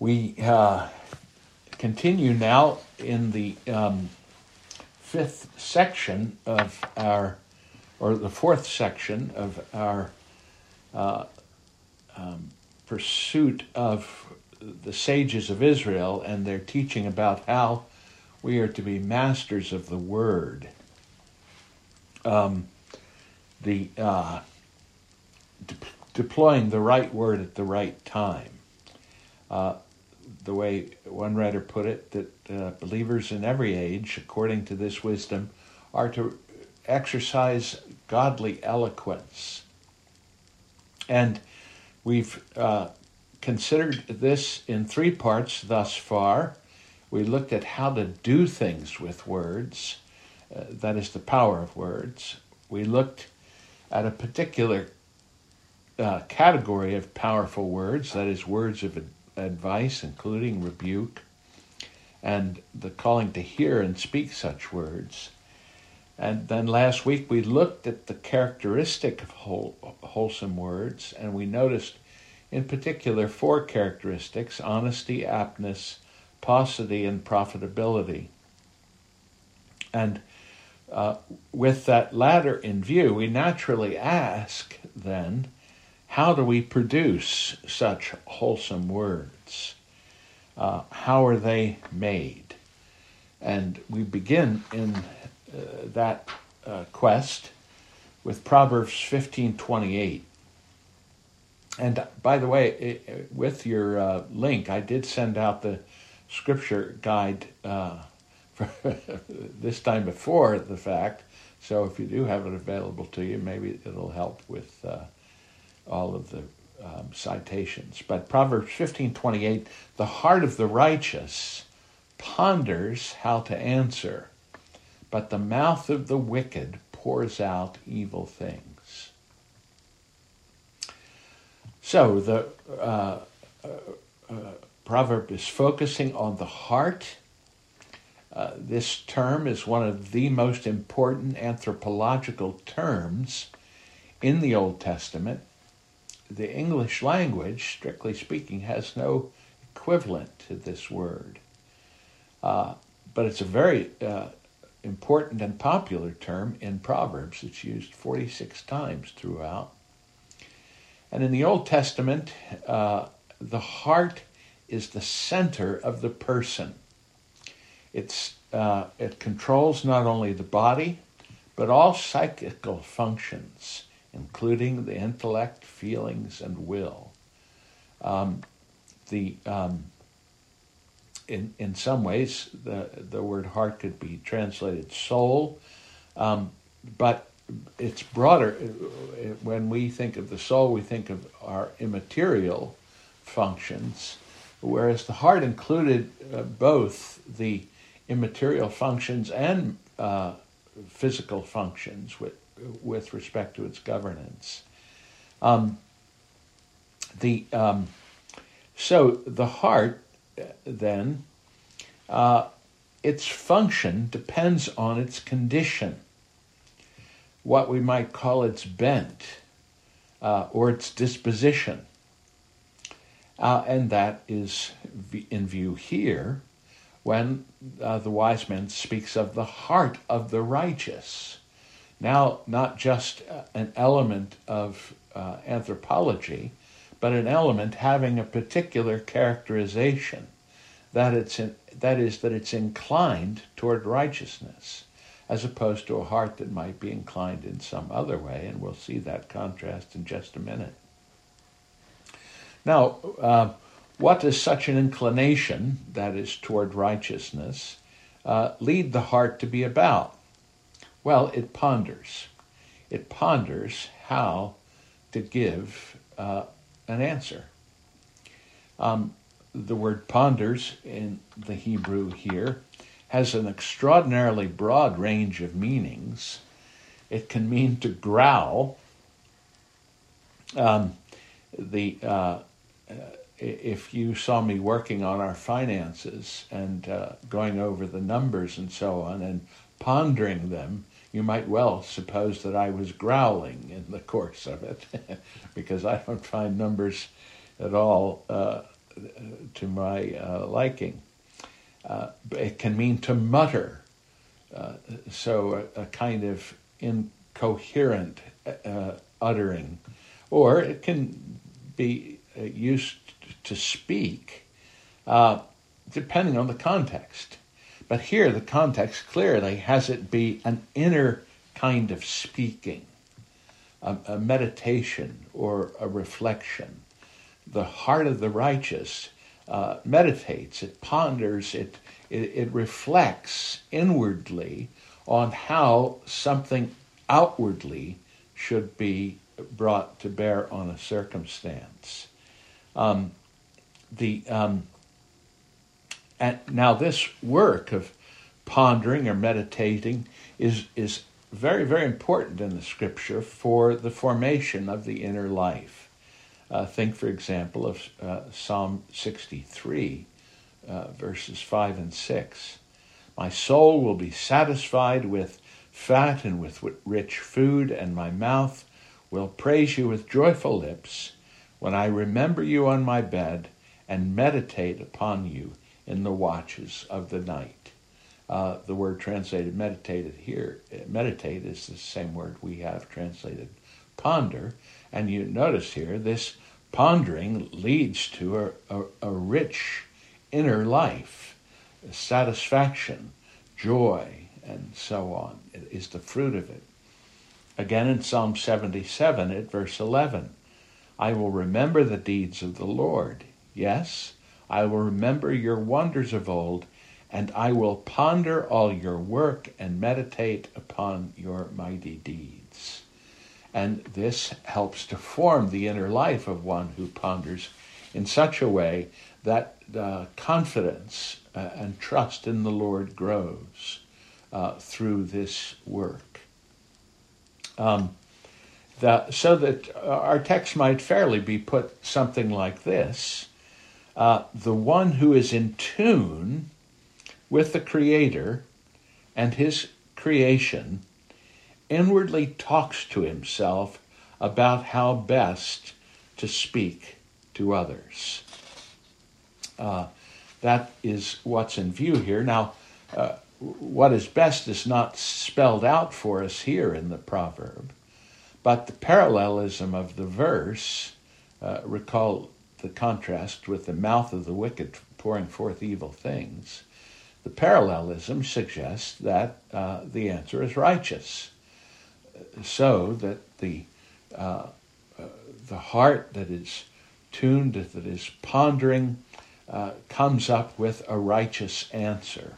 We uh, continue now in the um, fifth section of our, or the fourth section of our uh, um, pursuit of the sages of Israel and their teaching about how we are to be masters of the word. Um, the uh, de- deploying the right word at the right time. Uh, the way one writer put it, that uh, believers in every age, according to this wisdom, are to exercise godly eloquence. And we've uh, considered this in three parts thus far. We looked at how to do things with words, uh, that is, the power of words. We looked at a particular uh, category of powerful words, that is, words of advice, including rebuke, and the calling to hear and speak such words. And then last week we looked at the characteristic of whole, wholesome words, and we noticed in particular four characteristics honesty, aptness, paucity, and profitability. And uh, with that latter in view, we naturally ask then how do we produce such wholesome words? Uh, how are they made? And we begin in uh, that uh, quest with Proverbs 15:28. And by the way, it, with your uh, link, I did send out the scripture guide uh, this time before the fact. So if you do have it available to you, maybe it'll help with uh, all of the um, citations. But Proverbs 15:28, the heart of the righteous ponders how to answer, but the mouth of the wicked pours out evil things. So the uh, uh, uh, proverb is focusing on the heart. Uh, this term is one of the most important anthropological terms in the Old Testament the English language, strictly speaking, has no equivalent to this word. Uh, but it's a very uh, important and popular term in Proverbs. It's used 46 times throughout. And in the Old Testament, uh, the heart is the center of the person. It's, uh, it controls not only the body, but all psychical functions including the intellect, feelings, and will. Um, the um, in in some ways, the the word heart could be translated soul, um, but it's broader. When we think of the soul, we think of our immaterial functions, whereas the heart included uh, both the immaterial functions and uh, physical functions, with with respect to its governance. Um, the um, so the heart then uh, its function depends on its condition, what we might call its bent uh, or its disposition, uh, and that is in view here when uh, the wise man speaks of the heart of the righteous now not just uh, an element of uh, anthropology, but an element having a particular characterization that it's in, that is that it's inclined toward righteousness as opposed to a heart that might be inclined in some other way and we'll see that contrast in just a minute. Now uh, what does such an inclination that is toward righteousness uh, lead the heart to be about well, it ponders. It ponders how to give uh, an answer. Um, the word ponders in the Hebrew here has an extraordinarily broad range of meanings. It can mean to growl. Um, the uh, if you saw me working on our finances and uh, going over the numbers and so on and pondering them, you might well suppose that I was growling in the course of it, because I don't find numbers at all uh, to my uh, liking. Uh, it can mean to mutter, uh, so a, a, kind of incoherent uh, uttering, or it can be uh, used to speak, depending on the context. But here, the context clearly has it be an inner kind of speaking, a, a meditation or a reflection. The heart of the righteous uh, meditates, it ponders, it, it, it reflects inwardly on how something outwardly should be brought to bear on a circumstance. Um, the um, and now this work of pondering or meditating is is very very important in the scripture for the formation of the inner life. Uh, think, for example, of uh, Psalm 63, uh, verses 5 and 6. My soul will be satisfied with fat and with rich food, and my mouth will praise you with joyful lips when I remember you on my bed and meditate upon you in the watches of the night. Uh, the word translated meditated here, meditate is the same word we have translated ponder. And you notice here, this pondering leads to a, a, a rich inner life, satisfaction, joy, and so on. It is the fruit of it. Again in Psalm 77 at verse 11, I will remember the deeds of the Lord. Yes, I will remember your wonders of old, and I will ponder all your work and meditate upon your mighty deeds. And this helps to form the inner life of one who ponders in such a way that uh, confidence uh, and trust in the Lord grows uh, through this work. Um, the, so that our text might fairly be put something like this uh, The one who is in tune with the Creator and his creation inwardly talks to himself about how best to speak to others. Uh, that is what's in view here. Now, uh, what is best is not spelled out for us here in the proverb, but the parallelism of the verse, uh, recall the contrast with the mouth of the wicked pouring forth evil things. The parallelism suggests that uh, the answer is righteous, so that the uh, uh, the heart that is tuned, that is pondering, uh, comes up with a righteous answer.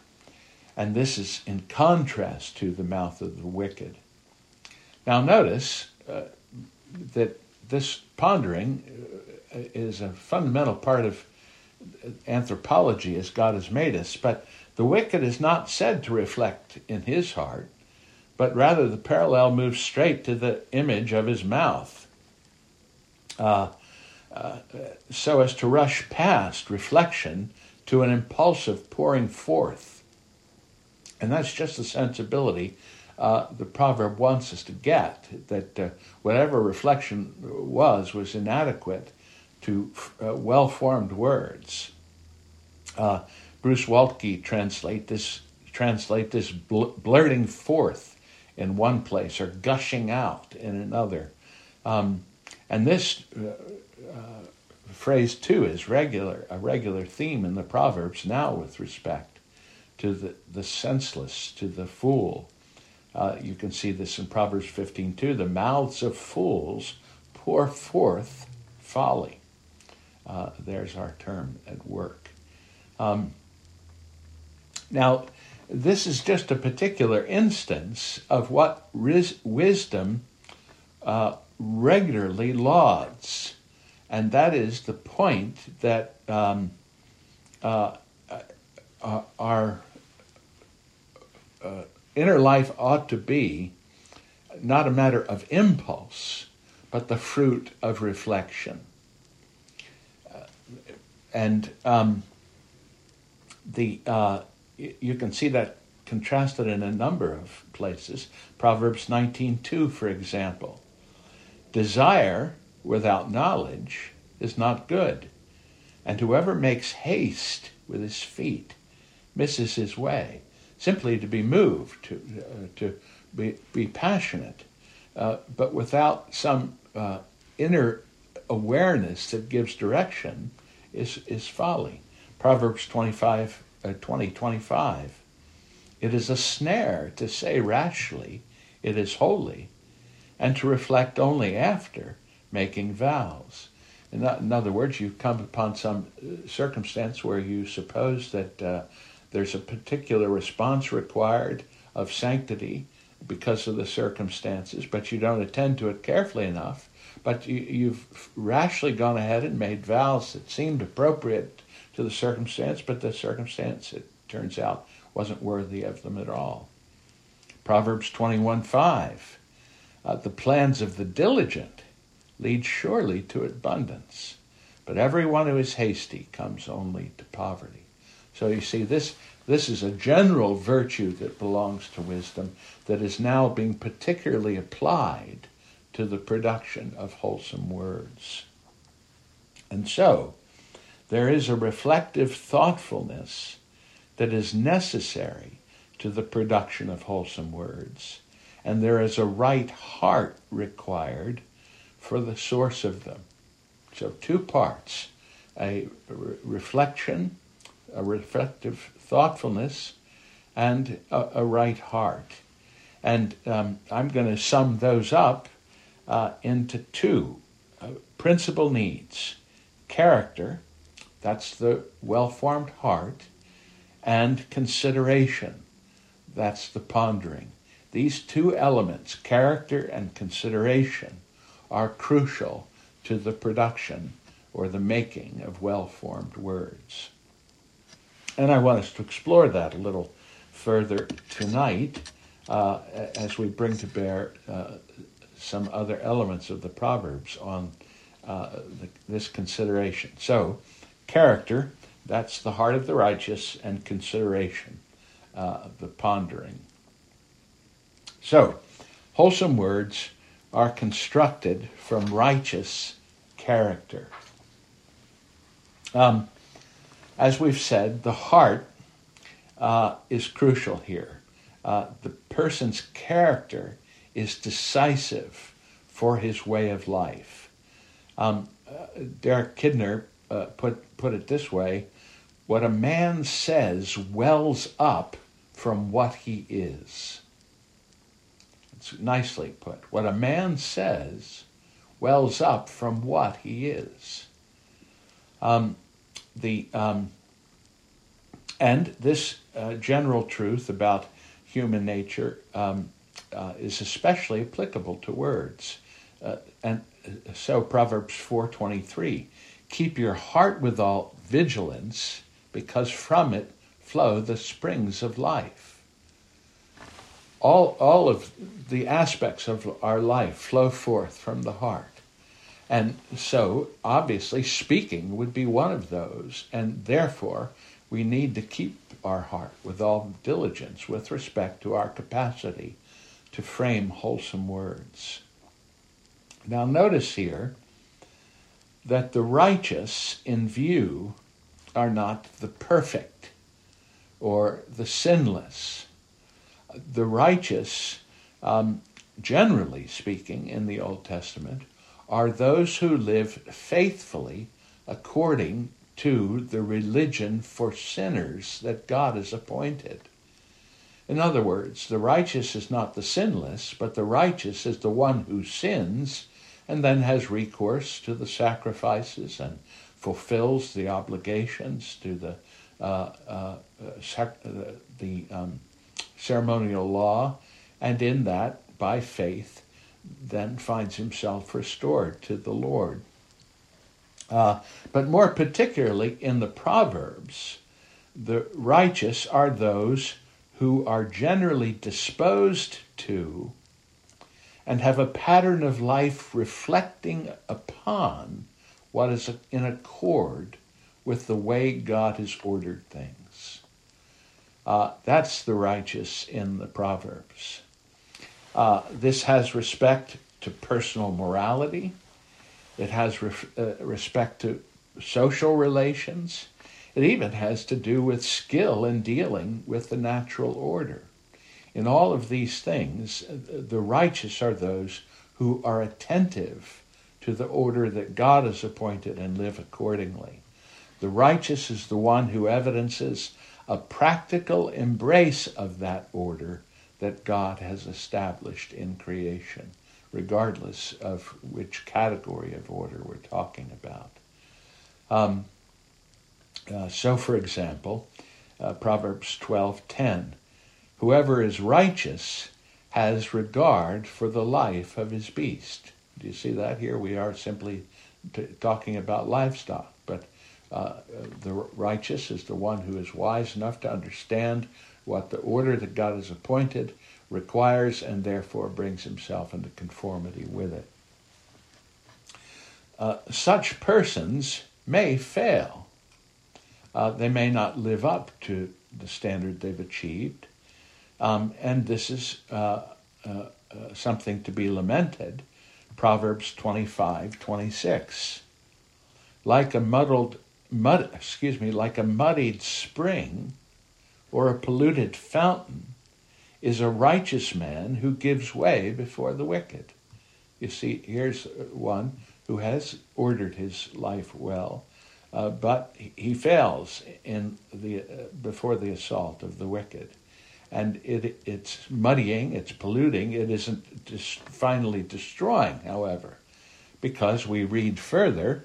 And this is in contrast to the mouth of the wicked. Now, notice uh, that this pondering uh, is a fundamental part of anthropology as God has made us, but the wicked is not said to reflect in his heart, but rather the parallel moves straight to the image of his mouth. Uh, uh, so as to rush past reflection to an impulsive pouring forth. And that's just the sensibility uh, the proverb wants us to get that uh, whatever reflection was was inadequate to uh, well formed words. Uh, Bruce Waltke translate this translate this bl- blurting forth in one place or gushing out in another. Um, and this uh, uh, phrase too is regular, a regular theme in the Proverbs now with respect to the, the senseless, to the fool. Uh, you can see this in Proverbs 15 too. The mouths of fools pour forth folly. Uh, there's our term at work. Um, now, this is just a particular instance of what ris- wisdom uh, regularly lauds. And that is the point that um, uh, uh, our uh, inner life ought to be not a matter of impulse, but the fruit of reflection. And um, the uh, you can see that contrasted in a number of places. Proverbs 19:2, for example. Desire without knowledge is not good, And whoever makes haste with his feet misses his way. Simply to be moved, to, uh, to be, be passionate, uh, but without some uh, inner awareness that gives direction is, is folly. Proverbs 25, uh, 20, 25. It is a snare to say rashly, it is holy, and to reflect only after making vows. In, in other words, you come upon some uh, circumstance where you suppose that uh, there's a particular response required of sanctity because of the circumstances, but you don't attend to it carefully enough. But you, you've rashly gone ahead and made vows that seemed appropriate to the circumstance, but the circumstance, it turns out, wasn't worthy of them at all. Proverbs 21 5. Uh, the plans of the diligent lead surely to abundance, but everyone who is hasty comes only to poverty. So you see, this, this is a general virtue that belongs to wisdom that is now being particularly applied to the production of wholesome words. And so, there is a reflective thoughtfulness that is necessary to the production of wholesome words, and there is a right heart required for the source of them. So, two parts a re- reflection a reflective thoughtfulness, and a, a right heart. And um, I'm going to sum those up uh, into two uh, principal needs character, that's the well formed heart, and consideration, that's the pondering. These two elements, character and consideration, are crucial to the production or the making of well formed words. And I want us to explore that a little further tonight uh, as we bring to bear uh, some other elements of the Proverbs on uh, the, this consideration. So, character, that's the heart of the righteous, and consideration, uh, the pondering. So, wholesome words are constructed from righteous character. Um, as we've said, the heart uh, is crucial here. Uh, the person's character is decisive for his way of life. Um, uh, Derek Kidner uh, put, put it this way what a man says wells up from what he is. It's nicely put. What a man says wells up from what he is. Um, the um, and this uh, general truth about human nature um, uh, is especially applicable to words. Uh, and uh, so Proverbs 4:23, keep your heart with all vigilance, because from it flow the springs of life. All, all of the aspects of our life flow forth from the heart. And so, obviously, speaking would be one of those, and therefore, we need to keep our heart with all diligence with respect to our capacity to frame wholesome words. Now, notice here that the righteous in view are not the perfect or the sinless. The righteous, um, generally speaking, in the Old Testament, are those who live faithfully according to the religion for sinners that God has appointed. In other words, the righteous is not the sinless, but the righteous is the one who sins and then has recourse to the sacrifices and fulfills the obligations to the uh, uh, sac- uh, the um, ceremonial law, and in that, by faith, then finds himself restored to the Lord. Uh, but more particularly in the Proverbs, the righteous are those who are generally disposed to and have a pattern of life reflecting upon what is in accord with the way God has ordered things. Uh, that's the righteous in the Proverbs. Uh, this has respect to personal morality. It has uh, respect to social relations. It even has to do with skill in dealing with the natural order. In all of these things, the righteous are those who are attentive to the order that God has appointed and live accordingly. The righteous is the one who evidences a practical embrace of that order that God has established in creation, regardless of which category of order we're talking about. Um, uh, so, for example, uh, Proverbs 12:10, whoever is righteous has regard for the life of his beast. Do you see that here? We are simply t- talking about livestock, but uh, the righteous is the one who is wise enough to understand what the order that God has appointed requires and therefore brings himself into conformity with it. Uh, such persons may fail. Uh, they may not live up to the standard they've achieved. Um, and this is uh, uh, uh something to be lamented. Proverbs 25, 26. Like a muddled, mud, excuse me, like a muddied spring or a polluted fountain is a righteous man who gives way before the wicked. You see, here's one who has ordered his life well, uh, but he fails in the uh, before the assault of the wicked, and it it's muddying, it's polluting. It isn't just finally destroying, however, because we read further,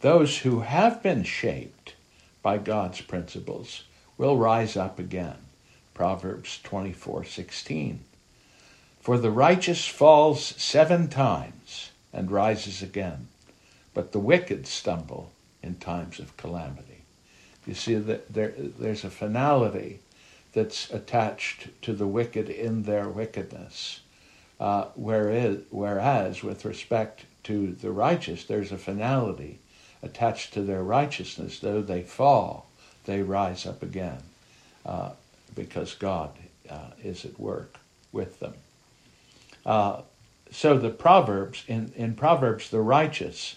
those who have been shaped by God's principles will rise up again. Proverbs 24:16. For the righteous falls 7 times and rises again, but the wicked stumble in times of calamity. You see that there, there's a finality that's attached to the wicked in their wickedness. Uh, whereas, whereas, with respect to the righteous, there's a finality attached to their righteousness. Though they fall, they rise up again uh, because God uh, is at work with them. Uh, so the Proverbs, in, in Proverbs, the righteous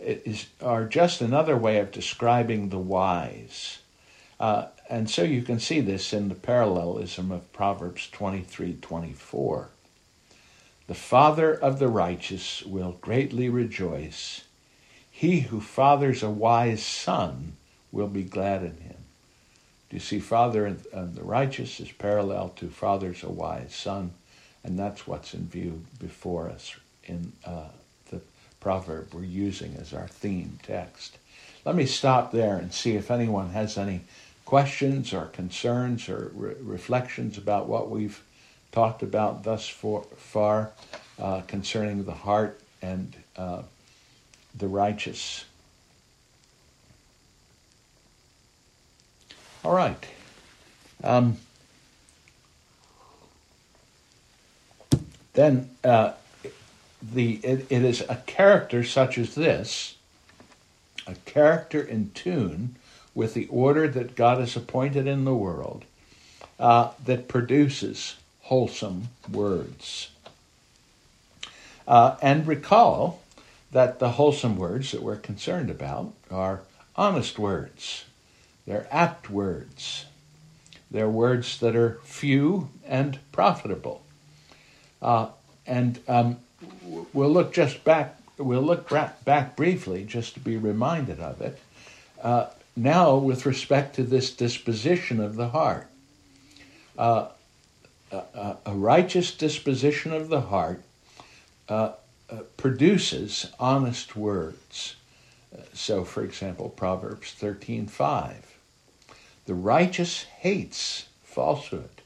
is, are just another way of describing the wise. Uh, and so you can see this in the parallelism of Proverbs 23 24. The father of the righteous will greatly rejoice. He who fathers a wise son will be glad in him. Do you see, father of the righteous is parallel to fathers a wise son. And that's what's in view before us in uh, proverb we're using as our theme text. Let me stop there and see if anyone has any questions or concerns or re- reflections about what we've talked about thus for, far uh, concerning the heart and uh, the righteous. All right. Um, then uh, the it, it is a character such as this, a character in tune with the order that God has appointed in the world, uh, that produces wholesome words. Uh, and recall that the wholesome words that we're concerned about are honest words, they're apt words, they're words that are few and profitable. Uh, and um, we'll look just back. We'll look back briefly just to be reminded of it. Uh, now, with respect to this disposition of the heart, uh, a, a, righteous disposition of the heart uh, uh produces honest words. So, for example, Proverbs thirteen five, the righteous hates falsehood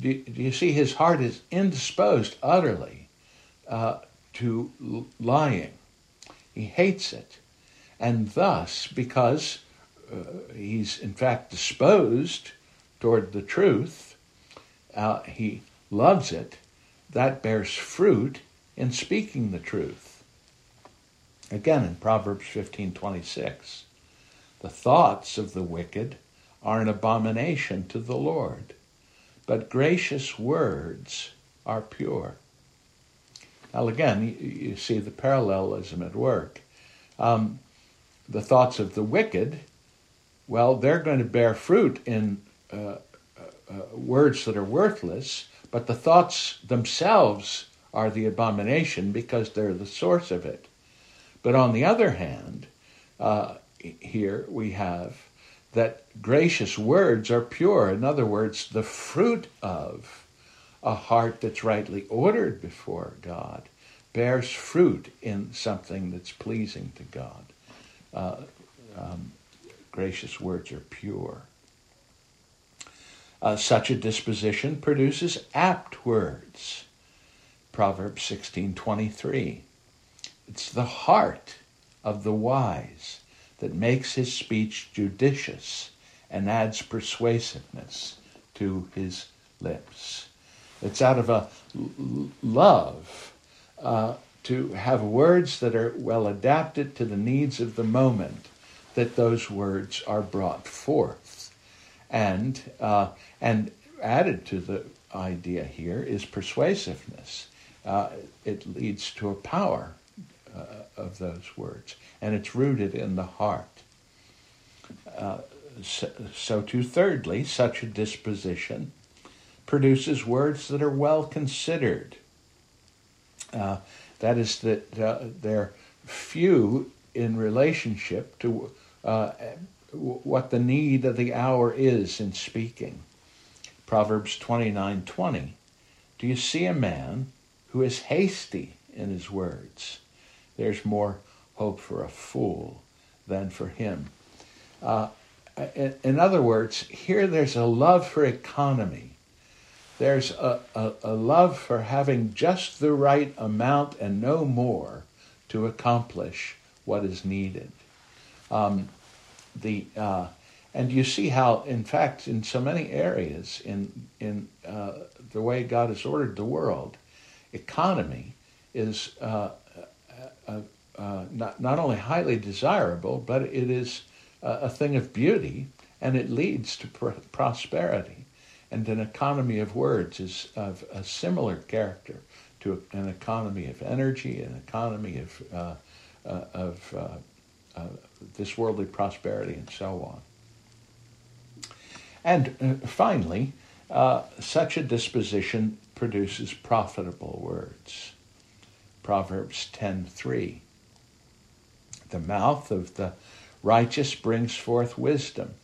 do, do you see his heart is indisposed utterly uh, to lying? He hates it. And thus, because uh, he's in fact disposed toward the truth, uh, he loves it, that bears fruit in speaking the truth. Again in Proverbs 15:26, the thoughts of the wicked are an abomination to the Lord, but gracious words are pure. Now, again, you, you see the parallelism at work. Um, the thoughts of the wicked, well, they're going to bear fruit in uh, uh, uh, words that are worthless, but the thoughts themselves are the abomination because they're the source of it. But on the other hand, uh, here we have that gracious words are pure. In other words, the fruit of a heart that's rightly ordered before God bears fruit in something that's pleasing to God. Uh, um, gracious words are pure. Uh, such a disposition produces apt words. Proverbs 16:23. It's the heart of the wise that makes his speech judicious and adds persuasiveness to his lips. It's out of a love uh, to have words that are well adapted to the needs of the moment that those words are brought forth. And, uh, and added to the idea here is persuasiveness. Uh, it leads to a power uh, of those words, and it's rooted in the heart. Uh, so, so, too, thirdly, such a disposition produces words that are well considered. Uh, that is, that uh, they're few in relationship to uh, what the need of the hour is in speaking. Proverbs 29:20. Do you see a man who is hasty in his words? There's more hope for a fool than for him. Uh, in, in, other words, here there's a love for economy. There's a, a, a, love for having just the right amount and no more to accomplish what is needed. Um, the uh, and you see how, in fact, in so many areas in in uh, the way God has ordered the world, economy is uh, uh, uh not not only highly desirable, but it is a thing of beauty, and it leads to pr- prosperity and an economy of words is of a similar character to an economy of energy, an economy of uh, uh, of uh, uh this worldly prosperity, and so on. And uh, finally, uh, such a disposition produces profitable words. Proverbs ten three. The mouth of the righteous brings forth wisdom,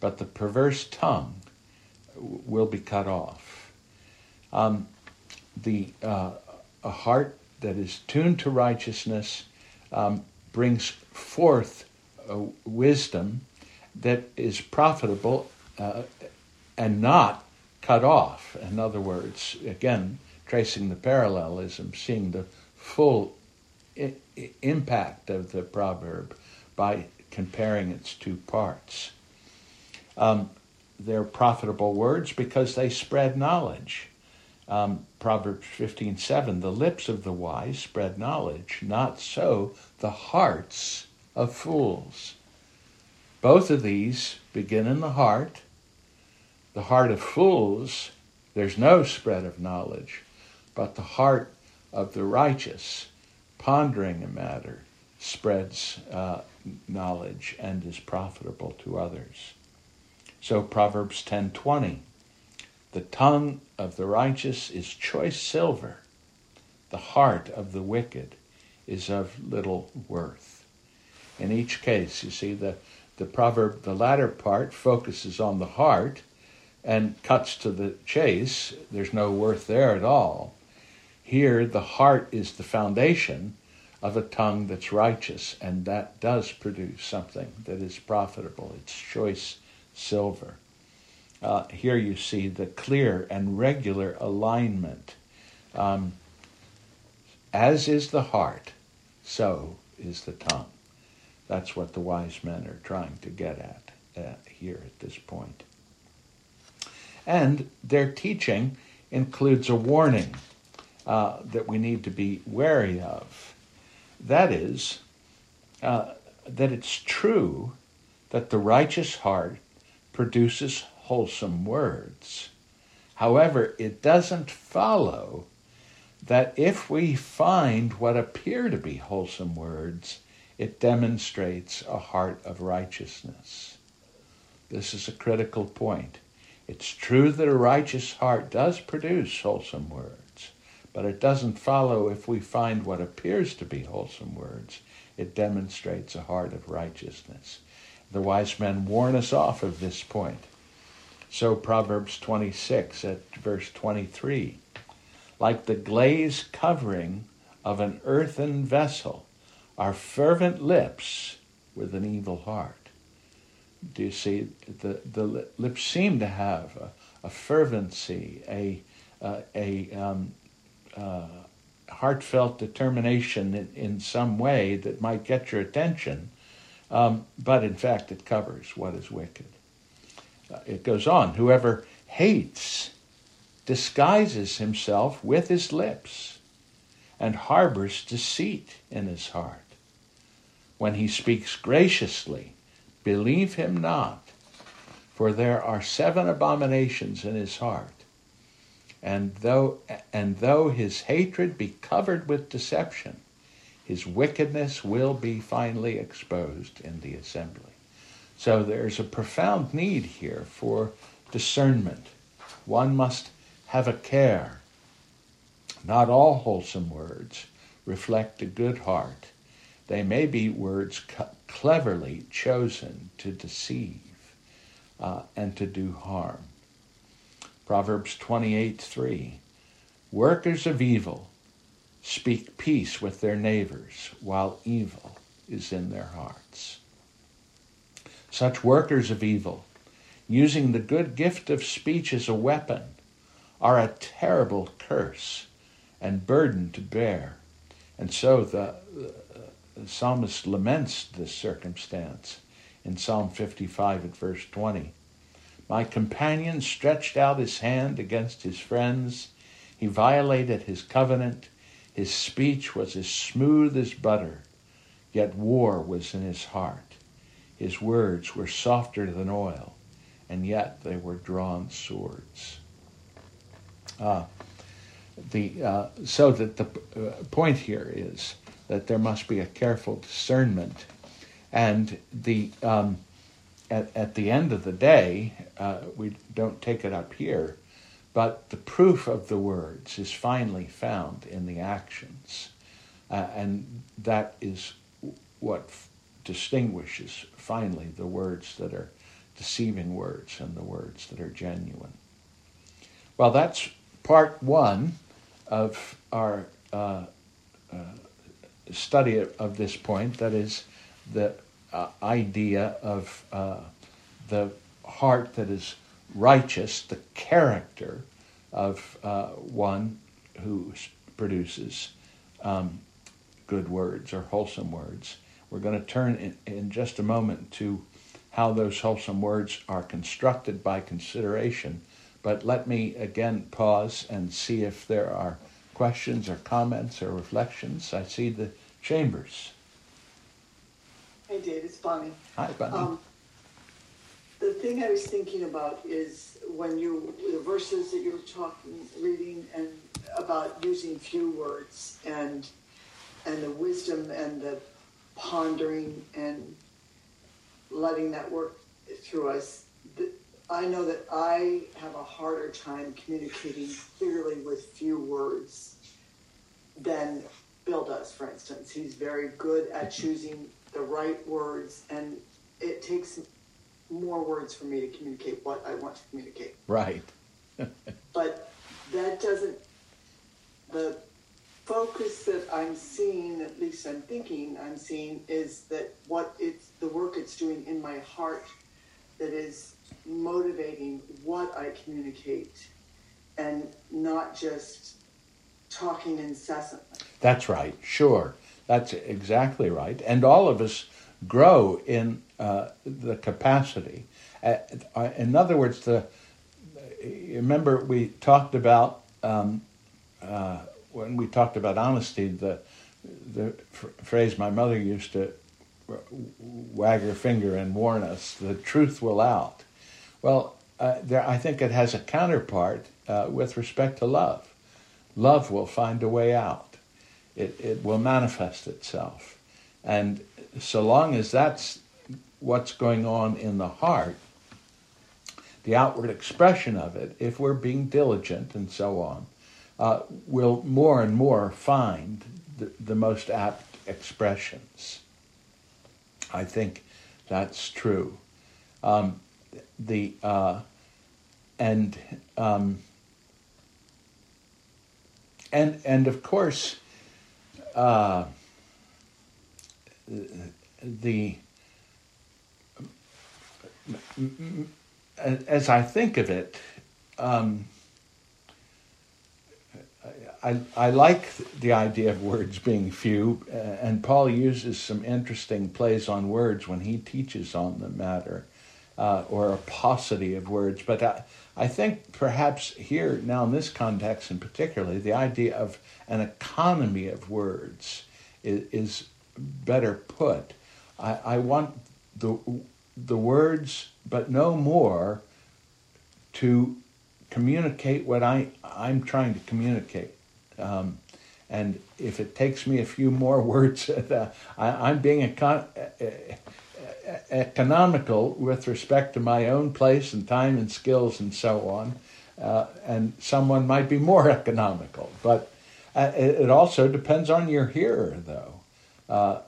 but the perverse tongue will be cut off. Um, the uh, a heart that is tuned to righteousness um, brings forth a wisdom that is profitable uh, and not cut off. In other words, again, tracing the parallelism, seeing the full I- impact of the proverb by comparing its two parts. Um, they're profitable words because they spread knowledge. Um, Proverbs 15:7 The lips of the wise spread knowledge, not so the hearts of fools. Both of these begin in the heart. The heart of fools, there's no spread of knowledge, but the heart of the righteous, pondering a matter, spreads uh, knowledge and is profitable to others. So Proverbs 10:20 The tongue of the righteous is choice silver the heart of the wicked is of little worth. In each case, you see the the proverb the latter part focuses on the heart and cuts to the chase. There's no worth there at all. Here the heart is the foundation of a tongue that's righteous, and that does produce something that is profitable. It's choice silver. Uh, here you see the clear and regular alignment. Um, as is the heart, so is the tongue. That's what the wise men are trying to get at uh, here at this point. And their teaching includes a warning uh, that we need to be wary of. That is, uh, that it's true that the righteous heart produces wholesome words. However, it doesn't follow that if we find what appear to be wholesome words it demonstrates a heart of righteousness. This is a critical point. It's true that a righteous heart does produce wholesome words, but it doesn't follow if we find what appears to be wholesome words. It demonstrates a heart of righteousness. The wise men warn us off of this point. So Proverbs 26 at verse 23 like the glaze covering of an earthen vessel, are fervent lips with an evil heart. Do you see? The, the lips seem to have a, a fervency, a, uh, a um, uh, heartfelt determination in, in, some way that might get your attention, um, but in fact it covers what is wicked. Uh, it goes on whoever hates disguises himself with his lips and harbors deceit in his heart. When he speaks graciously, believe him not, for there are seven abominations in his heart. And though, and though his hatred be covered with deception, his wickedness will be finally exposed in the assembly. So there's a profound need here for discernment. One must have a care. Not all wholesome words reflect a good heart. They may be words cleverly chosen to deceive uh, and to do harm. Proverbs 28 3 Workers of evil speak peace with their neighbors, while evil is in their hearts. Such workers of evil, using the good gift of speech as a weapon, are a terrible curse and burden to bear. And so the, the psalmist laments this circumstance in Psalm 55 at verse 20. My companion stretched out his hand against his friends. He violated his covenant. His speech was as smooth as butter, yet war was in his heart. His words were softer than oil, and yet they were drawn swords. Uh, the, uh, so that the uh, point here is that there must be a careful discernment, and the um, at, at the end of the day, uh, we don't take it up here, but the proof of the words is finally found in the actions, uh, and that is what f- distinguishes finally the words that are deceiving words and the words that are genuine. Well, that's part one of our uh, uh, study of, this point, that is the uh, idea of uh, the heart that is righteous, the character of uh, one who produces um, good words or wholesome words. We're going to turn in, in just a moment to how those wholesome words are constructed by consideration but let me again pause and see if there are questions or comments or reflections. I see the chambers. Hey, Dave, it's Bonnie. Hi, Bonnie. Um, the thing I was thinking about is when you the verses that you were talking, reading, and about using few words and and the wisdom and the pondering and letting that work through us. I know that I have a harder time communicating clearly with few words than Bill does, for instance. He's very good at choosing the right words, and it takes more words for me to communicate what I want to communicate. Right. but that doesn't, the focus that I'm seeing, at least I'm thinking I'm seeing, is that what it's, the work it's doing in my heart that is motivating what I communicate and not just talking incessantly. That's right, sure. That's exactly right. And all of us grow in uh, the capacity. Uh, in other words, the remember we talked about um, uh, when we talked about honesty. The the phrase my mother used to wag her finger and warn us: "The truth will out." Well, uh, there, I think it has a counterpart uh, with respect to love. Love will find a way out. It, it will manifest itself. And so long as that's what's going on in the heart, the outward expression of it, if we're being diligent and so on, uh, will more and more find the, the most apt expressions. I think that's true. Um, the uh, and um, and and of course, uh, the as I think of it, um, I, I like the idea of words being few, uh, and Paul uses some interesting plays on words when he teaches on the matter, uh, or a paucity of words. But I, I think perhaps here, now in this context in particularly, the idea of an economy of words is, is better put. I, I want the, the words, but no more, to communicate what I, I'm trying to communicate. Um, and if it takes me a few more words, uh, I, am being econ- economical with respect to my own place and time and skills and so on. Uh, and someone might be more economical. But uh, it also depends on your hearer, though. Uh,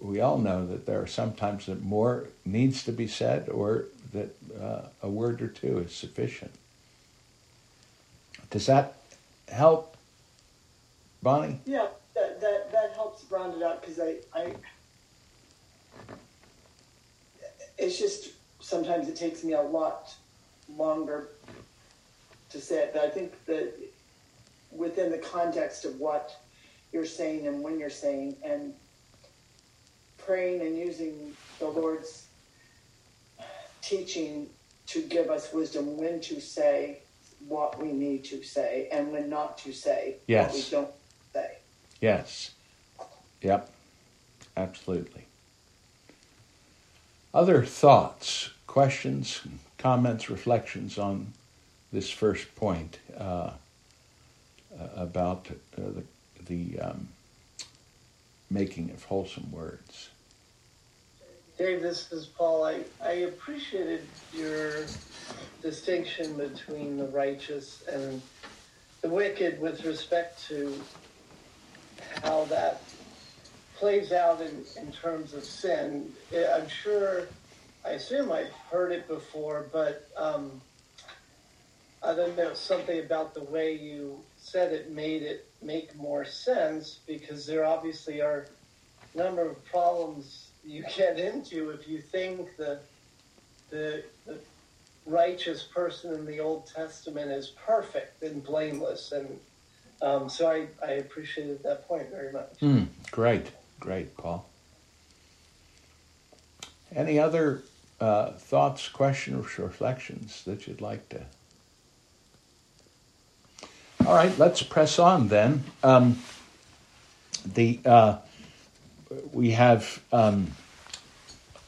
we all know that there are sometimes that more needs to be said or that uh, a word or two is sufficient. Does that help Bonnie? Yeah, that, that, that helps round it out because I, I, it's just sometimes it takes me a lot longer to say it, but I think that within the context of what you're saying and when you're saying and praying and using the Lord's teaching to give us wisdom when to say what we need to say and when not to say yes. what we don't say. Yes. Yep. Absolutely. Other thoughts, questions, comments, reflections on this first point uh, uh about uh, the, the um, making of wholesome words? Dave, this is Paul. I, I appreciated your distinction between the righteous and the wicked with respect to how that plays out in, in terms of sin. I'm sure, I assume I've heard it before, but um, I don't know, something about the way you said it made it make more sense because there obviously are a number of problems you get into if you think that the, the righteous person in the Old Testament is perfect and blameless and um, so I, I appreciated that point very much. Mm, great, great, Paul. Any other uh, thoughts, questions, or reflections that you'd like to? All right, let's press on then. Um, the uh, we have um,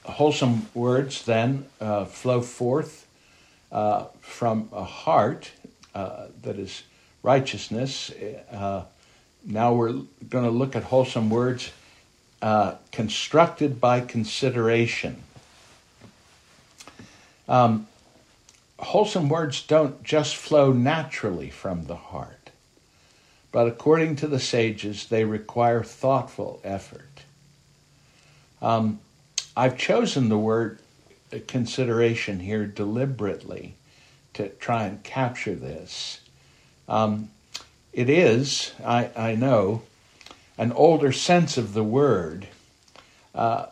wholesome words then uh, flow forth uh, from a heart uh, that is righteousness. Uh, now we're going to look at wholesome words uh, constructed by consideration. Um, wholesome words don't just flow naturally from the heart, but according to the sages, they require thoughtful effort. Um, I've chosen the word consideration here deliberately to try and capture this. Um, it is, I, I know, an older sense of the word uh,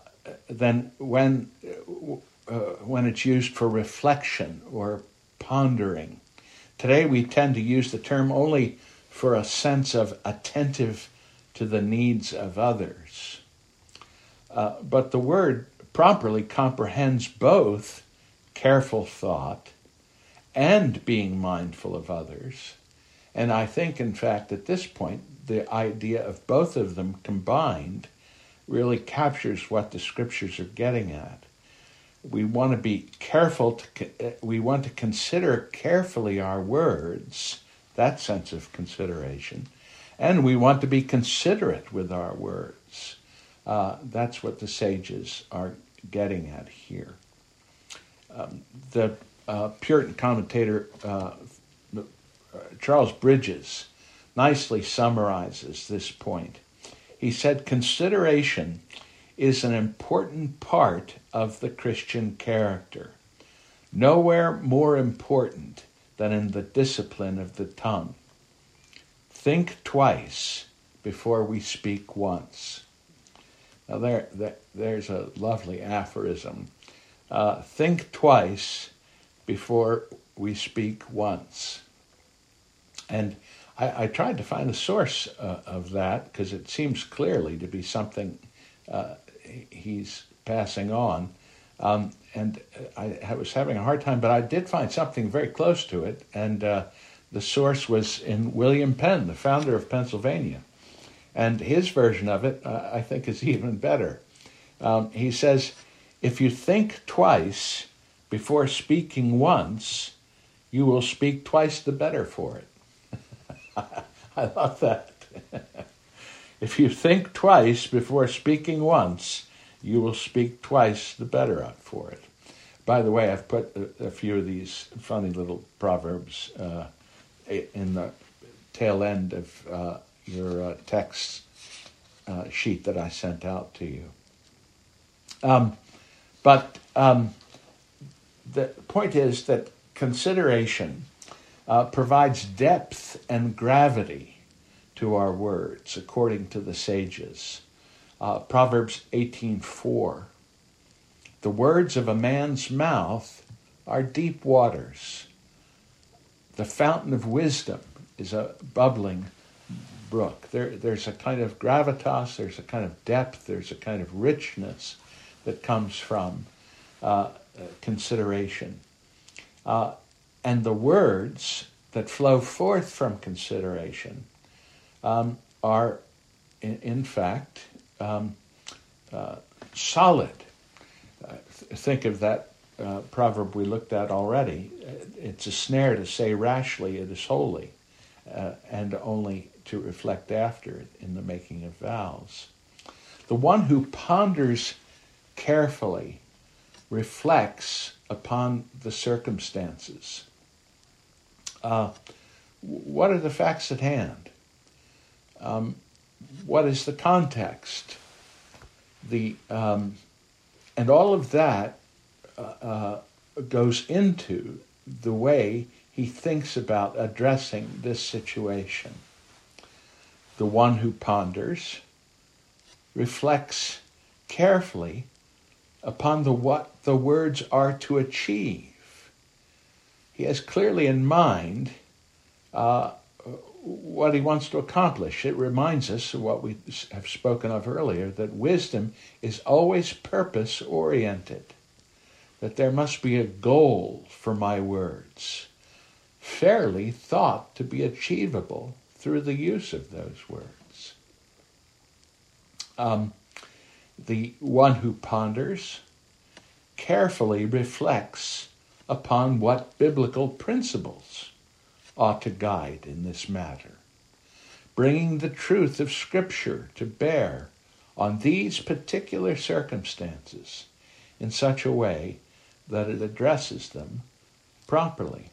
than when, uh, when it's used for reflection or pondering. Today we tend to use the term only for a sense of attentive to the needs of others. Uh, but the word properly comprehends both careful thought and being mindful of others and I think, in fact, at this point, the idea of both of them combined really captures what the scriptures are getting at. We want to be careful to, we want to consider carefully our words, that sense of consideration, and we want to be considerate with our words. Uh, that's what the sages are getting at here. Um, the uh, Puritan commentator uh, Charles Bridges nicely summarizes this point. He said, Consideration is an important part of the Christian character, nowhere more important than in the discipline of the tongue. Think twice before we speak once. Now, there, there there's a lovely aphorism. Uh, think twice before we speak once. And I, I tried to find the source uh, of that because it seems clearly to be something uh, he's passing on. Um, and I, I, was having a hard time, but I did find something very close to it. And uh, the source was in William Penn, the founder of Pennsylvania. And his version of it, uh, I think, is even better. Um, he says, If you think twice before speaking once, you will speak twice the better for it. I love that. if you think twice before speaking once, you will speak twice the better for it. By the way, I've put a, a few of these funny little proverbs uh, in the tail end of uh, your uh, text uh, sheet that I sent out to you. Um, but um, the point is that consideration uh, provides depth and gravity to our words, according to the sages. Uh, Proverbs 18:4. The words of a man's mouth are deep waters. The fountain of wisdom is a bubbling brook. There, there's a kind of gravitas, there's a kind of depth, there's a kind of richness that comes from uh, consideration. Uh, and the words that flow forth from consideration um, are, in, in fact, um, uh, solid. Uh, th- think of that uh, proverb we looked at already. It's a snare to say rashly it is holy, uh, and only to reflect after it in the making of vows. The one who ponders carefully reflects upon the circumstances. Uh, what are the facts at hand? Um, what is the context? The um, and all of that uh, uh, goes into the way he thinks about addressing this situation. The one who ponders reflects carefully upon the what the words are to achieve. He has clearly in mind uh, what he wants to accomplish. It reminds us of what we have spoken of earlier that wisdom is always purpose oriented, that there must be a goal for my words, fairly thought to be achievable through the use of those words. Um, the one who ponders carefully reflects upon what biblical principles ought to guide in this matter, bringing the truth of Scripture to bear on these particular circumstances in such a way that it addresses them properly.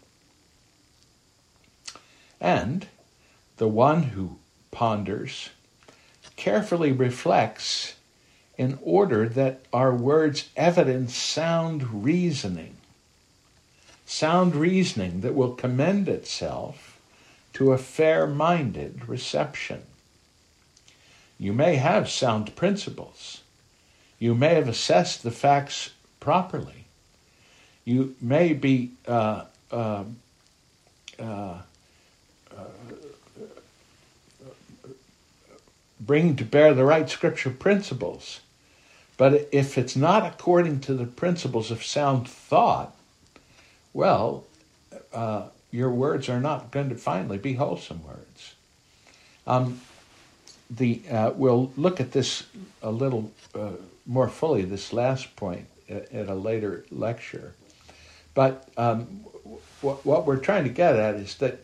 And the one who ponders carefully reflects in order that our words evidence sound reasoning. Sound reasoning that will commend itself to a fair minded reception. You may have sound principles. You may have assessed the facts properly. You may be uh, uh, uh, bringing to bear the right scripture principles but if it's not according to the principles of sound thought, well, uh, your words are not going to finally be wholesome words. Um, the uh, we'll look at this a little uh, more fully. This last point at, at a later lecture, but um, w- what we're trying to get at is that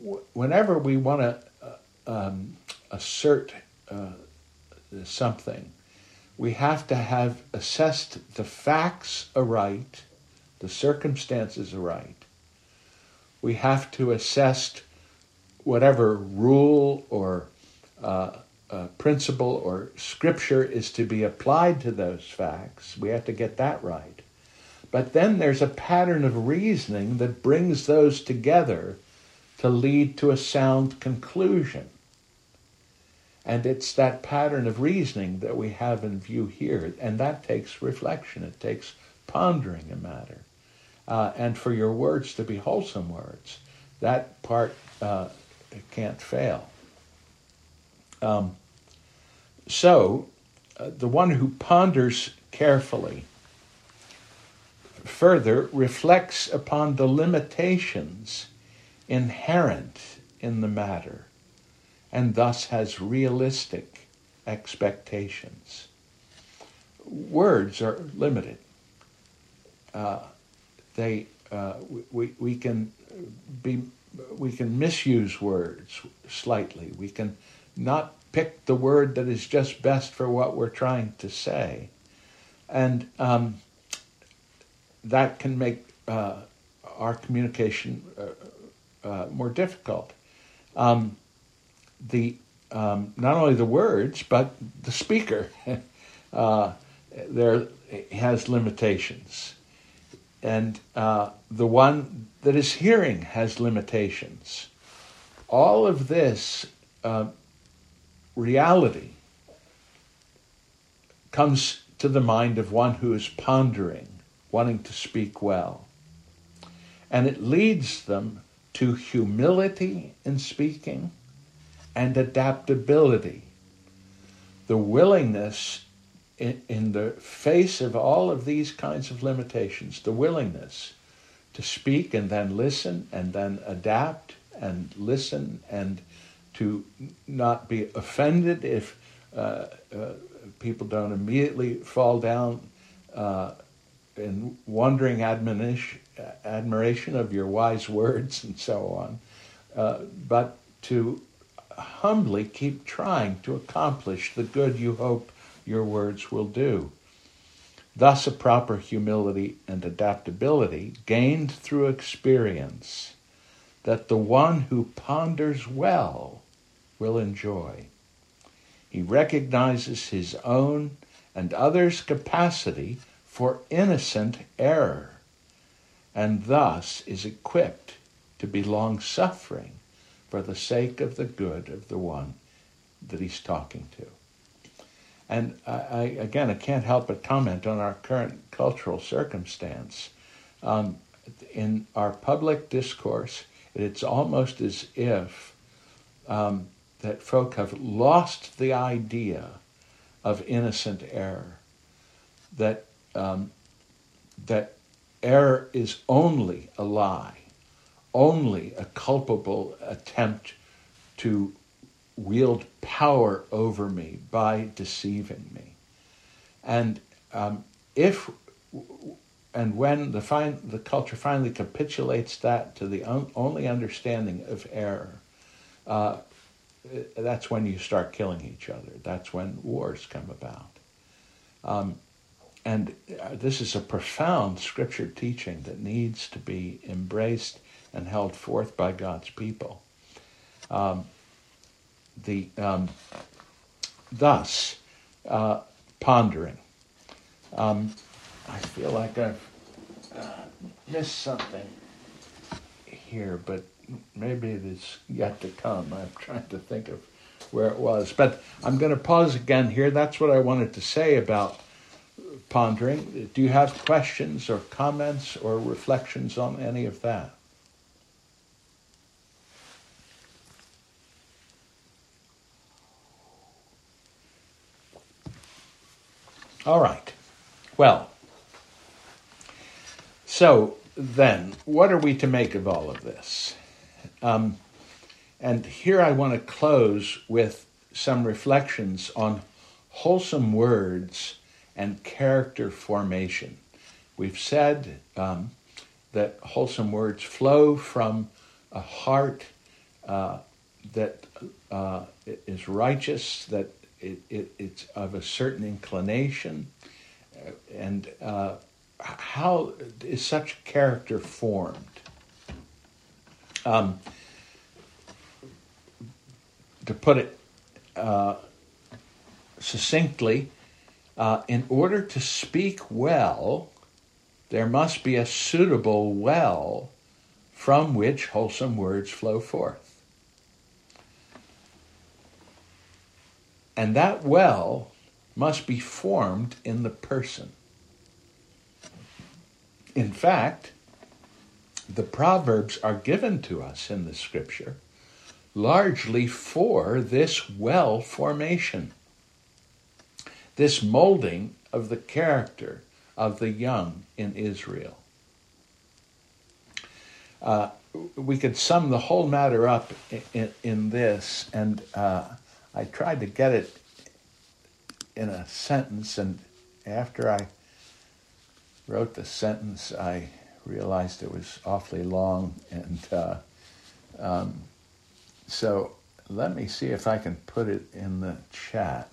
w- whenever we want to uh, um, assert uh, something we have to have assessed the facts aright, the circumstances aright. We have to assess whatever rule or uh, uh, principle or scripture is to be applied to those facts. We have to get that right. But then there's a pattern of reasoning that brings those together to lead to a sound conclusion. And it's that pattern of reasoning that we have in view here, and that takes reflection, it takes pondering a matter. Uh, and for your words to be wholesome words, that part uh, can't fail. Um, so, uh, the one who ponders carefully further reflects upon the limitations inherent in the matter and thus has realistic expectations. Words are limited. Uh, they uh, we, we can be we can misuse words slightly. We can not pick the word that is just best for what we're trying to say, and um, that can make uh, our communication uh, uh, more difficult. Um, the um, not only the words but the speaker uh, there has limitations, and uh, the one that is hearing has limitations. All of this uh, reality comes to the mind of one who is pondering, wanting to speak well. And it leads them to humility in speaking and adaptability. The willingness in, in, the face of all of these kinds of limitations, the willingness to speak and then listen and then adapt and listen and to not be offended if uh, uh, people don't immediately fall down uh, in wondering admonition, admiration of your wise words and so on, uh, but to humbly keep trying to accomplish the good you hope your words will do. Thus, a proper humility and adaptability gained through experience that the one who ponders well will enjoy. He recognizes his own and others' capacity for innocent error and thus is equipped to be long suffering for the sake of the good of the one that he's talking to. And I, I again, I can't help but comment on our current cultural circumstance. Um, in our public discourse, it's almost as if um, that folk have lost the idea of innocent error. That um, that error is only a lie, only a culpable attempt to wield power over me by deceiving me. And um, if and when the, the culture finally capitulates that to the un- only understanding of error, uh, that's when you start killing each other. That's when wars come about. Um, and uh, this is a profound scripture teaching that needs to be embraced and held forth by God's people. Um, the um, thus uh, pondering. Um, I feel like I've uh, missed something here, but maybe it is yet to come. I'm trying to think of where it was, but I'm going to pause again here. That's what I wanted to say about pondering. Do you have questions or comments or reflections on any of that? All right. Well, so then, what are we to make of all of this? Um, and here I want to close with some reflections on wholesome words and character formation. We've said um, that wholesome words flow from a heart uh, that uh, is righteous, that it, it, it's of a certain inclination, uh, and uh, how is such character formed? Um, to put it uh, succinctly, uh, in order to speak well, there must be a suitable well from which wholesome words flow forth. And that well must be formed in the person. In fact, the Proverbs are given to us in the scripture largely for this well formation, this molding of the character of the young in Israel. Uh, we could sum the whole matter up in, in, in this, and uh, I tried to get it in a sentence, and after I wrote the sentence, I realized it was awfully long, and uh, um, so let me see if I can put it in the chat.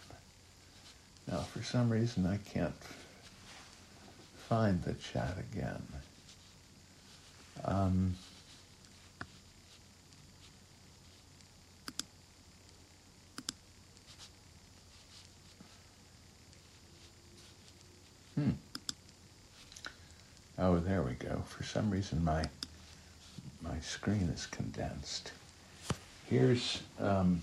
Now, for some reason, I can't find the chat again. Um, hmm. Oh, there we go. For some reason, my my screen is condensed. Here's um,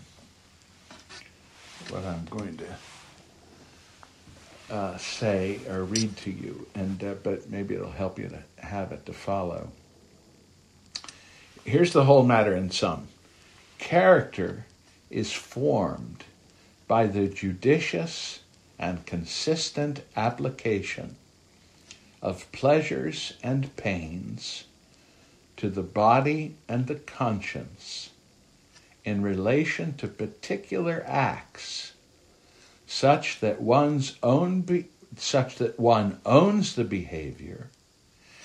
what I'm going to uh, say or read to you, and uh, but maybe it'll help you to have it to follow. Here's the whole matter in sum: character is formed by the judicious and consistent application of pleasures and pains to the body and the conscience in relation to particular acts such that one's own be- such that one owns the behavior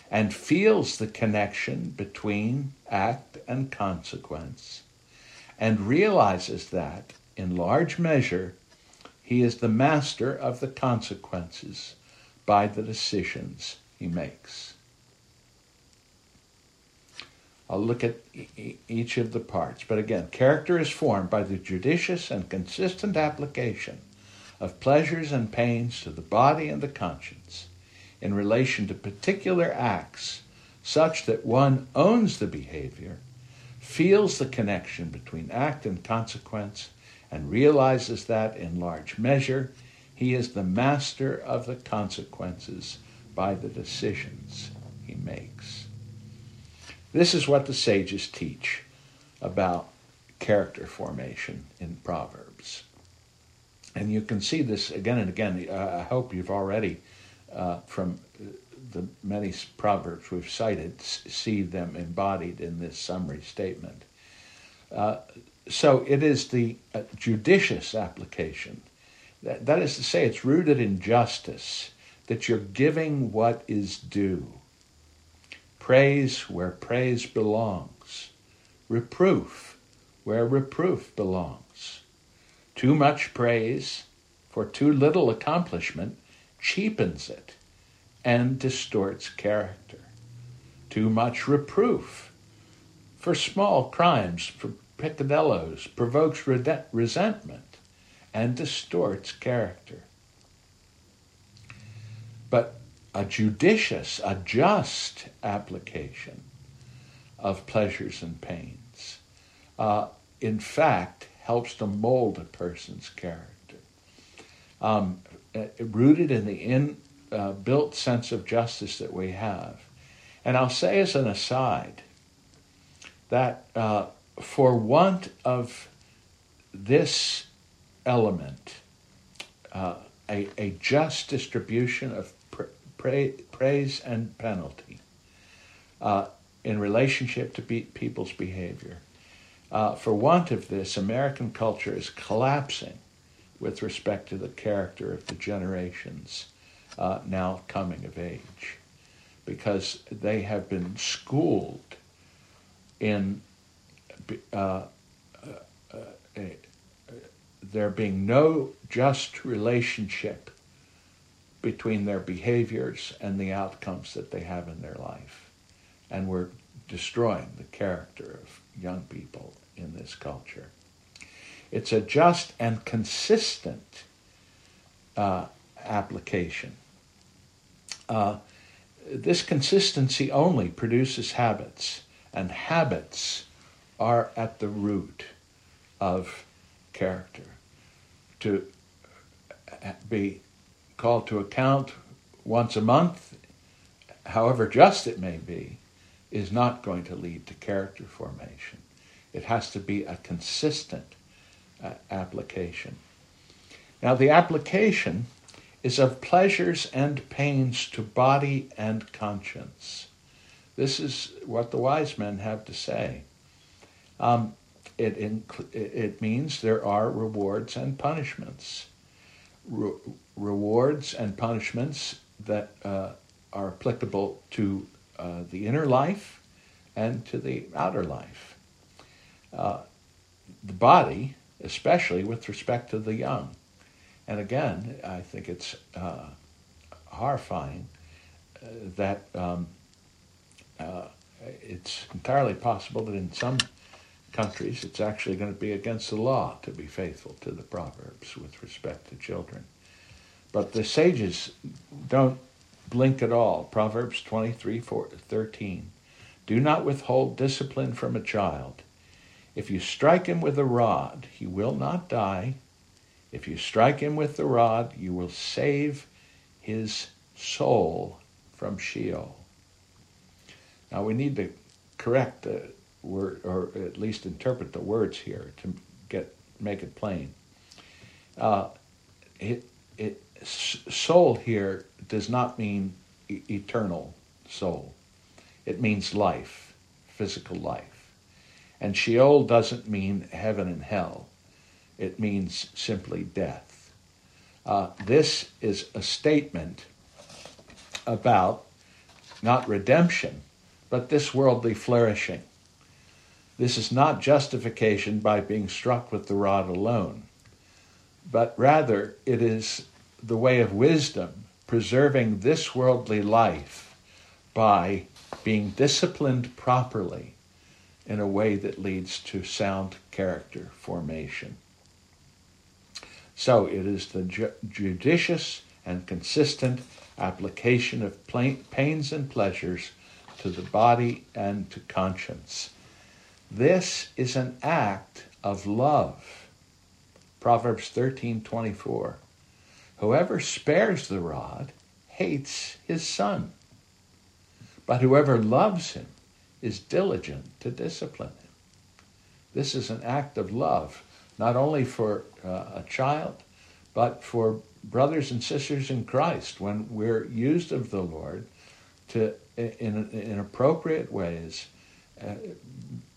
and feels the connection between act and consequence and realizes that in large measure he is the master of the consequences by the decisions he makes I'll look at each of the parts. But again, character is formed by the judicious and consistent application of pleasures and pains to the body and the conscience in relation to particular acts such that one owns the behavior, feels the connection between act and consequence, and realizes that in large measure he is the master of the consequences by the decisions he makes. This is what the sages teach about character formation in Proverbs. And you can see this again and again. I hope you've already, uh, from the many Proverbs we've cited, see them embodied in this summary statement. Uh, so it is the uh, judicious application. That, that is to say, it's rooted in justice, that you're giving what is due praise where praise belongs, reproof where reproof belongs. Too much praise for too little accomplishment cheapens it and distorts character. Too much reproof for small crimes, for peccadillos, provokes resentment and distorts character. But a judicious, a just application of pleasures and pains, uh, in fact, helps to mold a person's character. Um, uh, rooted in the inbuilt uh, sense of justice that we have. And I'll say as an aside that uh, for want of this element, uh, a, a just distribution of praise and penalty uh, in relationship to be- people's behavior. Uh, for want of this, American culture is collapsing with respect to the character of the generations uh, now coming of age because they have been schooled in uh, uh, uh, there being no just relationship between their behaviors and the outcomes that they have in their life. And we're destroying the character of young people in this culture. It's a just and consistent uh, application. Uh, this consistency only produces habits, and habits are at the root of character. To be called to account once a month, however just it may be, is not going to lead to character formation. It has to be a consistent uh, application. Now, the application is of pleasures and pains to body and conscience. This is what the wise men have to say. Um, it, it means there are rewards and punishments. Re- rewards and punishments that uh, are applicable to uh, the inner life and to the outer life. Uh, the body, especially with respect to the young. And again, I think it's uh, horrifying uh, that um, uh, it's entirely possible that in some countries it's actually going to be against the law to be faithful to the Proverbs with respect to children. But the sages don't blink at all. Proverbs 23 4, 13. Do not withhold discipline from a child. If you strike him with a rod, he will not die. If you strike him with the rod, you will save his soul from Sheol. Now we need to correct the word, or at least interpret the words here to get make it plain. Uh, it, it, soul here does not mean e- eternal soul. It means life, physical life. And Sheol doesn't mean heaven and hell. It means simply death. Uh, this is a statement about not redemption, but this worldly flourishing. This is not justification by being struck with the rod alone, but rather it is the way of wisdom, preserving this worldly life by being disciplined properly in a way that leads to sound character formation. So it is the ju- judicious and consistent application of pains and pleasures to the body and to conscience. This is an act of love. Proverbs 13:24. Whoever spares the rod hates his son, but whoever loves him is diligent to discipline him. This is an act of love, not only for uh, a child, but for brothers and sisters in Christ when we're used of the Lord to, in, in appropriate ways, uh,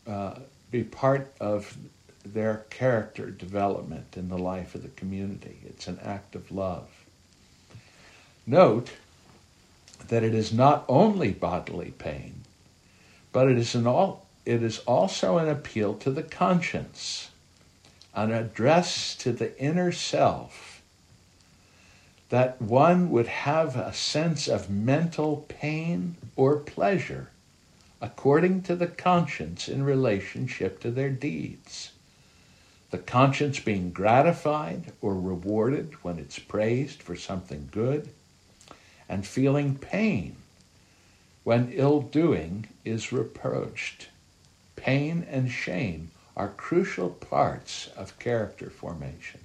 uh, be part of their character development in the life of the community. It's an act of love. Note that it is not only bodily pain, but it is, an all, it is also an appeal to the conscience, an address to the inner self, that one would have a sense of mental pain or pleasure according to the conscience in relationship to their deeds. The conscience being gratified or rewarded when it's praised for something good, and feeling pain when ill doing is reproached. Pain and shame are crucial parts of character formation.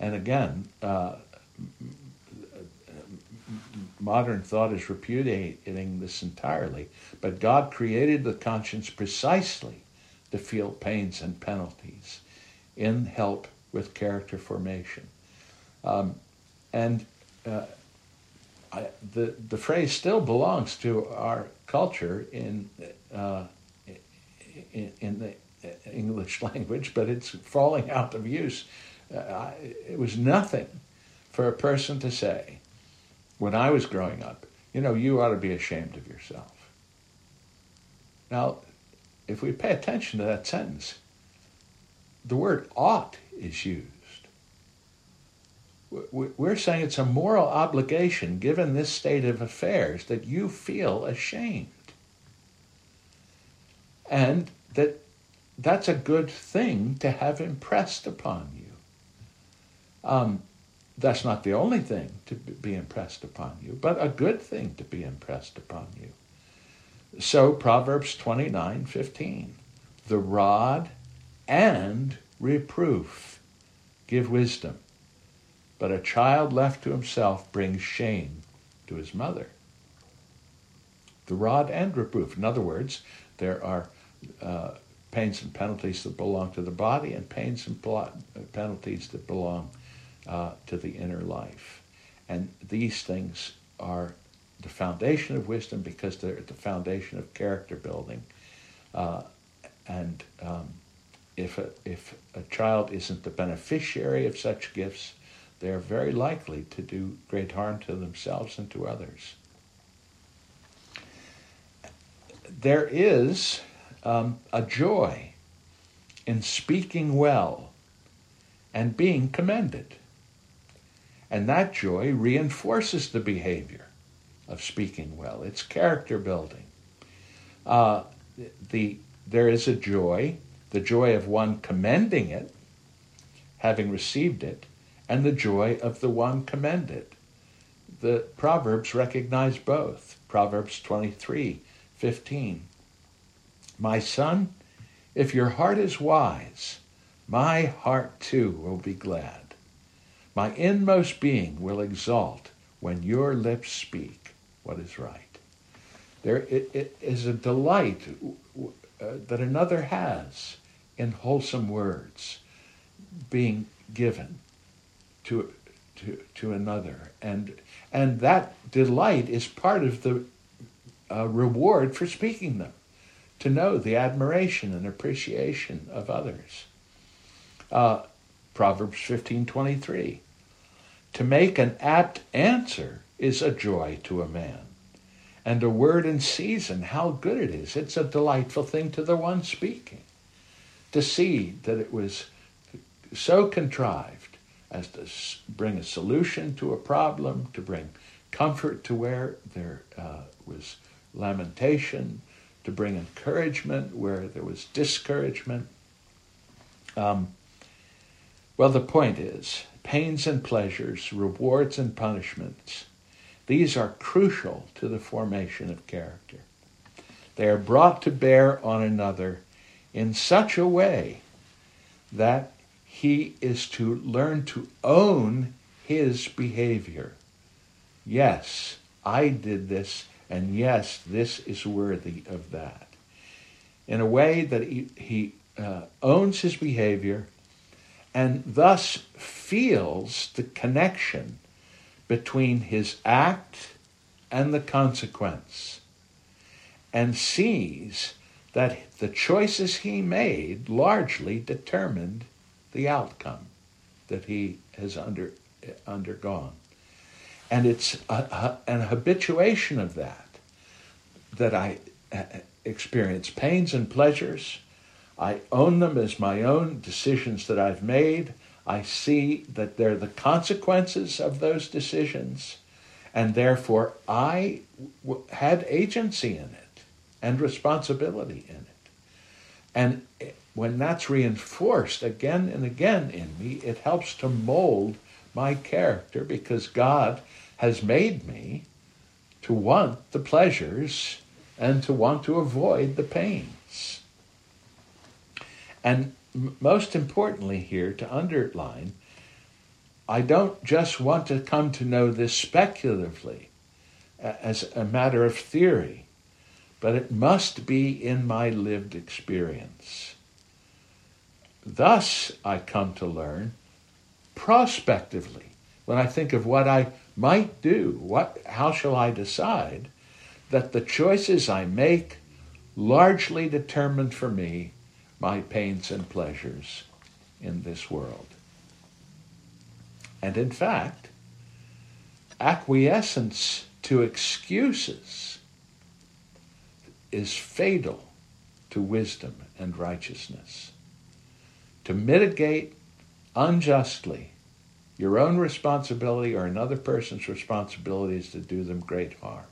And again, uh, modern thought is repudiating this entirely, but God created the conscience precisely to feel pains and penalties in help with character formation. Um, and uh, I, the, the phrase still belongs to our culture in, uh, in, in, the English language, but it's falling out of use. Uh, it was nothing for a person to say when I was growing up, you know, you ought to be ashamed of yourself. Now, if we pay attention to that sentence, the word ought is used. we're saying it's a moral obligation, given this state of affairs, that you feel ashamed. And that that's a good thing to have impressed upon you. Um, that's not the only thing to be impressed upon you, but a good thing to be impressed upon you. So Proverbs 29 15. The rod and reproof give wisdom, but a child left to himself brings shame to his mother. The rod and reproof. In other words, there are uh, pains and penalties that belong to the body and pains and penalties that belong uh, to the inner life. And these things are the foundation of wisdom because they're the foundation of character building. Uh, and um, if, a, if a child isn't the beneficiary of such gifts, they are very likely to do great harm to themselves and to others. There is um, a joy in speaking well and being commended. And that joy reinforces the behavior of speaking well. It's character building. Uh, the, there is a joy, the joy of one commending it, having received it, and the joy of the one commended. The Proverbs recognize both. Proverbs 23 15. My son, if your heart is wise, my heart too will be glad. My inmost being will exalt when your lips speak what is right. There it, it is a delight uh, that another has in wholesome words being given to, to, to another. And, and that delight is part of the uh, reward for speaking them, to know the admiration and appreciation of others. Uh, Proverbs 15:23 To make an apt answer is a joy to a man. And a word in season, how good it is. It's a delightful thing to the one speaking. To see that it was so contrived as to bring a solution to a problem, to bring comfort to where there uh, was lamentation, to bring encouragement where there was discouragement. Um, well, the point is pains and pleasures, rewards and punishments, these are crucial to the formation of character. They are brought to bear on another in such a way that he is to learn to own his behavior. Yes, I did this, and yes, this is worthy of that. In a way that he, he uh, owns his behavior and thus feels the connection between his act and the consequence and sees that the choices he made largely determined the outcome that he has under, undergone. And it's a, a, an habituation of that that I uh, experience pains and pleasures I own them as my own decisions that I've made. I see that they're the consequences of those decisions, and therefore I w- had agency in it and responsibility in it. And when that's reinforced again and again in me, it helps to mold my character because God has made me to want the pleasures and to want to avoid the pains. And most importantly, here to underline, I don't just want to come to know this speculatively as a matter of theory, but it must be in my lived experience. Thus, I come to learn prospectively when I think of what I might do, what, how shall I decide, that the choices I make largely determine for me my pains and pleasures in this world. And in fact, acquiescence to excuses is fatal to wisdom and righteousness. To mitigate unjustly Your own responsibility or another person's responsibility is to do them great harm.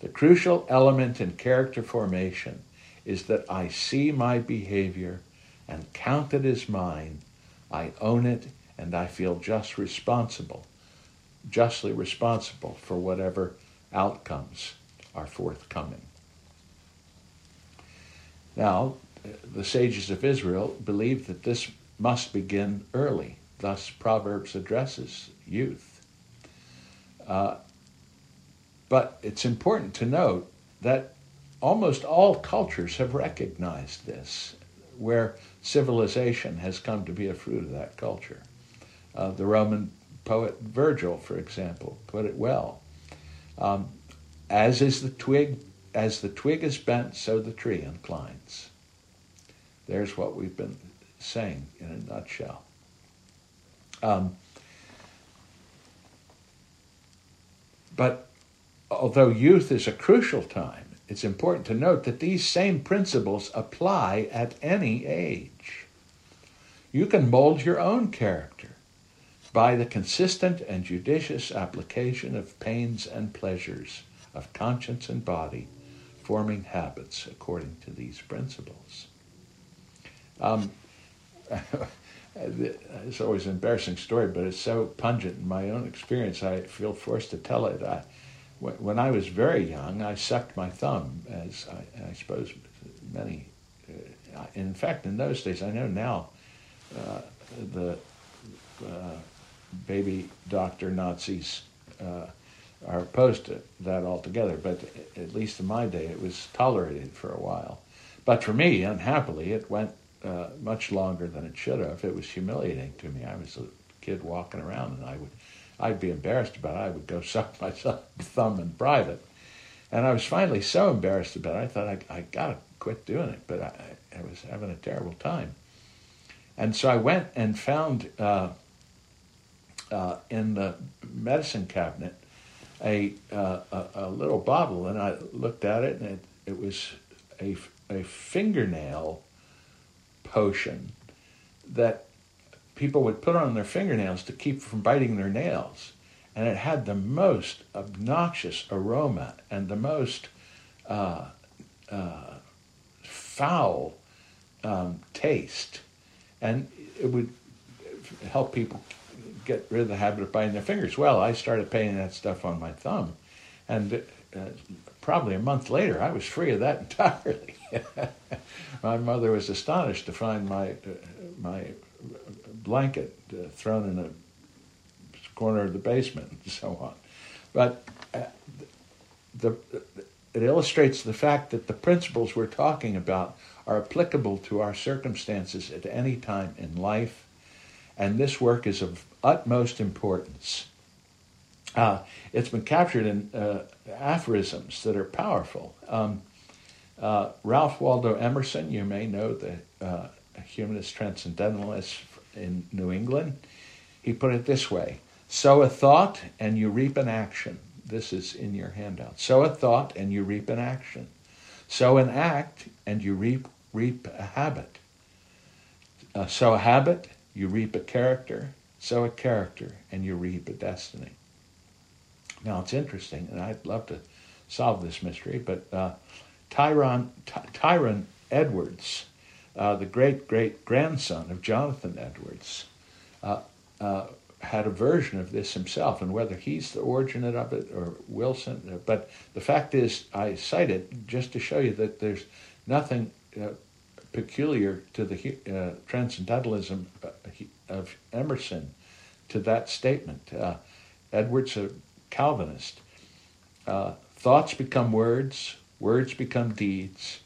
The crucial element in character formation is that I see my behavior and count it as mine. I own it and I feel just responsible, justly responsible for whatever outcomes are forthcoming. Now, the sages of Israel believed that this must begin early. Thus, Proverbs addresses youth. Uh, but it's important to note that almost all cultures have recognized this, where civilization has come to be a fruit of that culture. Uh, the Roman poet Virgil, for example, put it well. Um, as is the twig, as the twig is bent, so the tree inclines. There's what we've been saying in a nutshell. Um, but although youth is a crucial time, it's important to note that these same principles apply at any age. You can mold your own character by the consistent and judicious application of pains and pleasures of conscience and body, forming habits according to these principles. Um, it's always an embarrassing story, but it's so pungent in my own experience, I feel forced to tell it. I, when I was very young, I sucked my thumb, as I, I suppose many. Uh, in fact, in those days, I know now uh, the uh, baby doctor Nazis uh, are opposed to that altogether, but at least in my day, it was tolerated for a while. But for me, unhappily, it went uh, much longer than it should have. It was humiliating to me. I was a kid walking around, and I would I'd be embarrassed about it. I would go suck my thumb in private. And I was finally so embarrassed about it, I thought I, I got to quit doing it, but I, I, was having a terrible time. And so I went and found uh, uh, in the medicine cabinet a, uh, a, a, little bottle, and I looked at it, and it, it was a, a fingernail potion that people would put on their fingernails to keep from biting their nails. And it had the most obnoxious aroma and the most uh, uh, foul um, taste. And it would help people get rid of the habit of biting their fingers. Well, I started painting that stuff on my thumb. And uh, probably a month later, I was free of that entirely. my mother was astonished to find my, uh, my blanket uh, thrown in a corner of the basement and so on. But uh, the, it illustrates the fact that the principles we're talking about are applicable to our circumstances at any time in life, and this work is of utmost importance. Uh, it's been captured in uh, aphorisms that are powerful. Um, uh, Ralph Waldo Emerson, you may know the uh, humanist transcendentalist in New England. He put it this way sow a thought and you reap an action. This is in your handout. Sow a thought and you reap an action. Sow an act and you reap, reap a habit. Uh, sow a habit, you reap a character. Sow a character and you reap a destiny. Now it's interesting, and I'd love to solve this mystery, but uh, Tryon, Tryon Edwards uh, the great great grandson of Jonathan Edwards, uh, uh, had a version of this himself, and whether he's the origin of it or Wilson, uh, but the fact is, I cite it just to show you that there's nothing uh, peculiar to the uh, transcendentalism of Emerson to that statement. Edwards, a Calvinist, thoughts become words, words become deeds,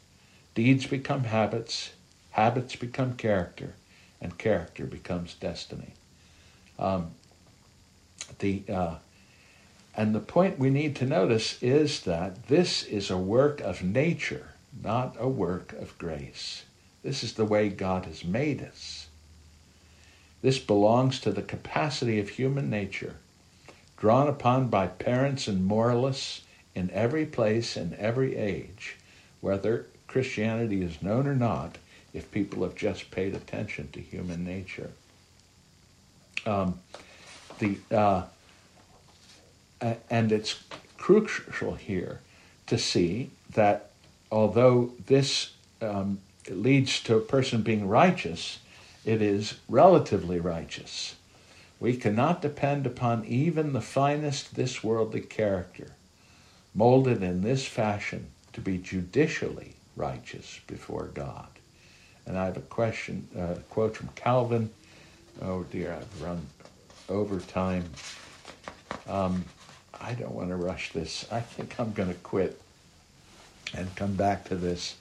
deeds become habits, Habits become character, and character becomes destiny. Um, the uh, and the point we need to notice is that this is a work of nature, not a work of grace. This is the way God has made us. This belongs to the capacity of human nature, drawn upon by parents and moralists in every place and every age, whether Christianity is known or not, if people have just paid attention to human nature. Um, the uh, and it's crucial here to see that although this um, leads to a person being righteous, it is relatively righteous. We cannot depend upon even the finest this worldly character, molded in this fashion, to be judicially righteous before God. And I have a question, uh, quote from Calvin. Oh dear, I've run over time. Um, I don't want to rush this. I think I'm going to quit and come back to this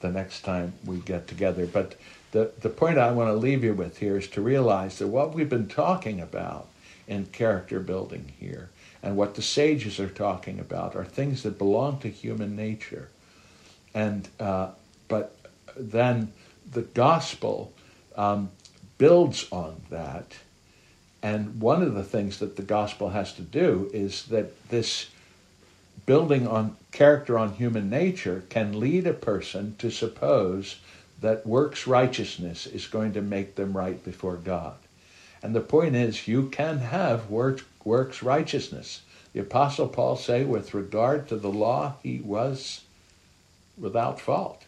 the next time we get together. But the, the point I want to leave you with here is to realize that what we've been talking about in character building here and what the sages are talking about are things that belong to human nature. And uh, but then the gospel um, builds on that. And one of the things that the gospel has to do is that this building on character on human nature can lead a person to suppose that works righteousness is going to make them right before God. And the point is, you can have work, works righteousness. The Apostle Paul say, with regard to the law, he was without fault.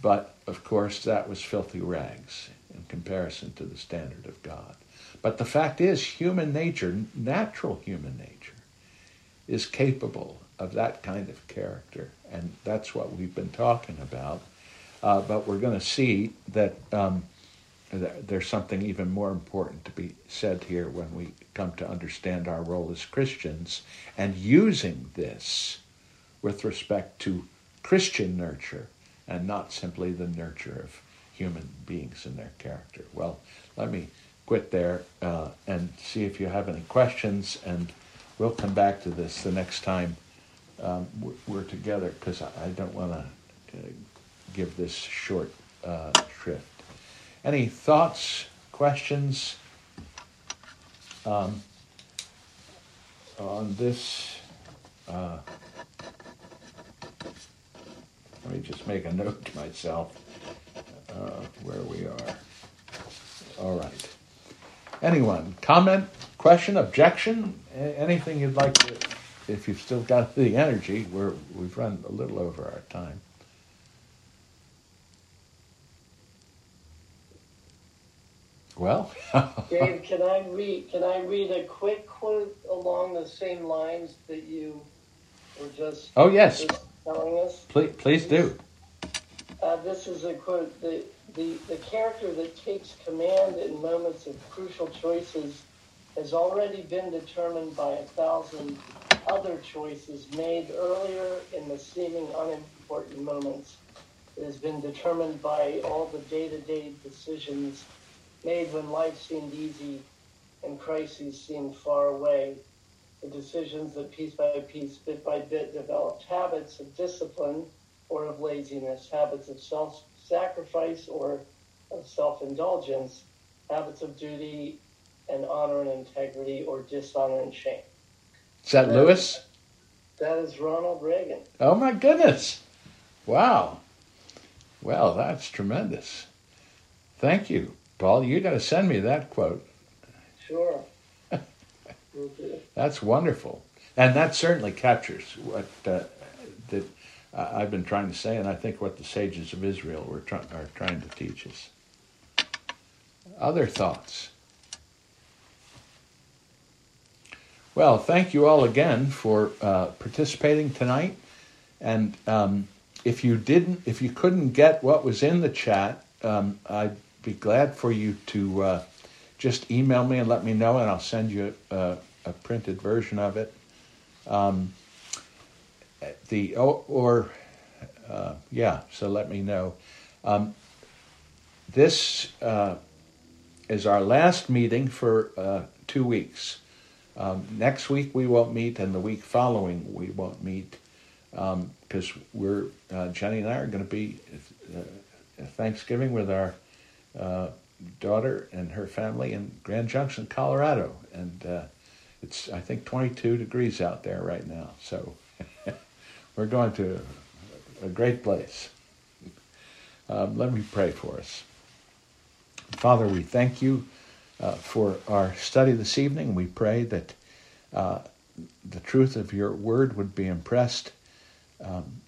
But of course, that was filthy rags in comparison to the standard of God. But the fact is, human nature, natural human nature, is capable of that kind of character. And that's what we've been talking about. Uh, but we're going to see that um, there's something even more important to be said here when we come to understand our role as Christians and using this with respect to Christian nurture and not simply the nurture of human beings and their character. Well, let me quit there uh, and see if you have any questions, and we'll come back to this the next time um, we're together because I don't want to uh, give this short uh, shrift. Any thoughts, questions um, on this? Let me just make a note to myself uh, where we are. All right. Anyone? Comment, question, objection? anything you'd like to, if you've still got the energy, we're, we've run a little over our time. Well, Dave, can I read? Can I read a quick quote along the same lines that you were just? Oh yes. Just telling us. Please, please do. Uh, this is a quote. The, the the character that takes command in moments of crucial choices has already been determined by a thousand other choices made earlier in the seeming unimportant moments. It has been determined by all the day-to-day decisions made when life seemed easy and crises seemed far away. Decisions that piece by piece, bit by bit, developed habits of discipline or of laziness, habits of self sacrifice or of self indulgence, habits of duty and honor and integrity or dishonor and shame. Is that, that Lewis? That is Ronald Reagan. Oh my goodness. Wow. Well, that's tremendous. Thank you. Paul, you got to send me that quote. Sure. That's wonderful, and that certainly captures what uh, that uh, I've been trying to say, and I think what the sages of Israel were are trying to teach us. Other thoughts? Well, thank you all again for uh, participating tonight, and um, if you didn't, if you couldn't get what was in the chat, um, I be glad for you to uh, just email me and let me know, and I'll send you a, a printed version of it. Um, the or, or uh, yeah, so let me know. Um, this uh, is our last meeting for uh, two weeks. Um, next week we won't meet, and the week following we won't meet because um, we're uh, Jenny and I are going to be uh, Thanksgiving with our uh, daughter and her family in Grand Junction, Colorado, and it's I think 22 degrees out there right now. So we're going to a great place. Um, let me pray for us. Father, we thank you uh, for our study this evening. We pray that uh, the truth of your word would be impressed um,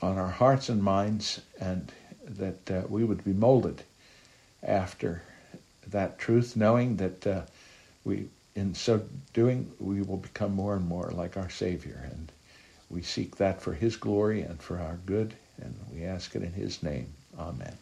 on our hearts and minds, and that uh, we would be molded after that truth, knowing that uh, we, in so doing, we will become more and more like our Savior. And we seek that for His glory and for our good, and we ask it in His name. Amen.